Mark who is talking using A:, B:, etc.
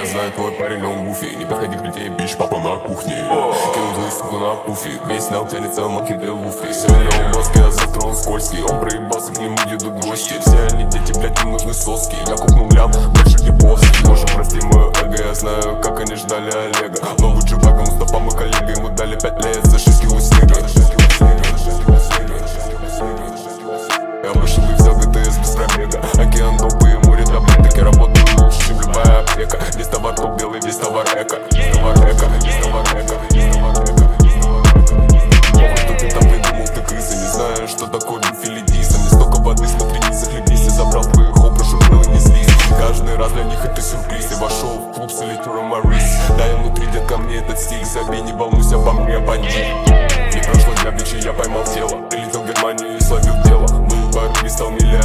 A: Я знаю, твой парень, он гуфи Не подходи к людей, бич, папа на кухне. Кинул твою суку на пуфи Весь снял тянется, маки де луфи Сегодня он мозги, а завтра он скользкий. Он проебался, к нему едут гости Все они дети, блядь, им нужны соски. Я купнул лям, больше не босс Боже, прости мое эго, я знаю, как они ждали Олега. Новый чувак, Мустафа, мой коллега Ему дали пять лет за 6 кило снега. Я вышел и взял ГТС без пробега эко товар эко, товар эко товар эко, товар эко Похуй, что ты придумал, ты крыса Не знаю, что такое бифилидиса Не столько воды, смотри, не захлебнись Я забрал твоих образ, чтобы не слизь Каждый раз для них это сюрприз Я вошел в клуб с элитуром Марис Да, я внутри, детка, мне этот стиль Забей, не волнуйся обо мне, бандит Не прошло для бичи, я поймал тело Прилетел в Германию и словил дело Был бар, стал миллионер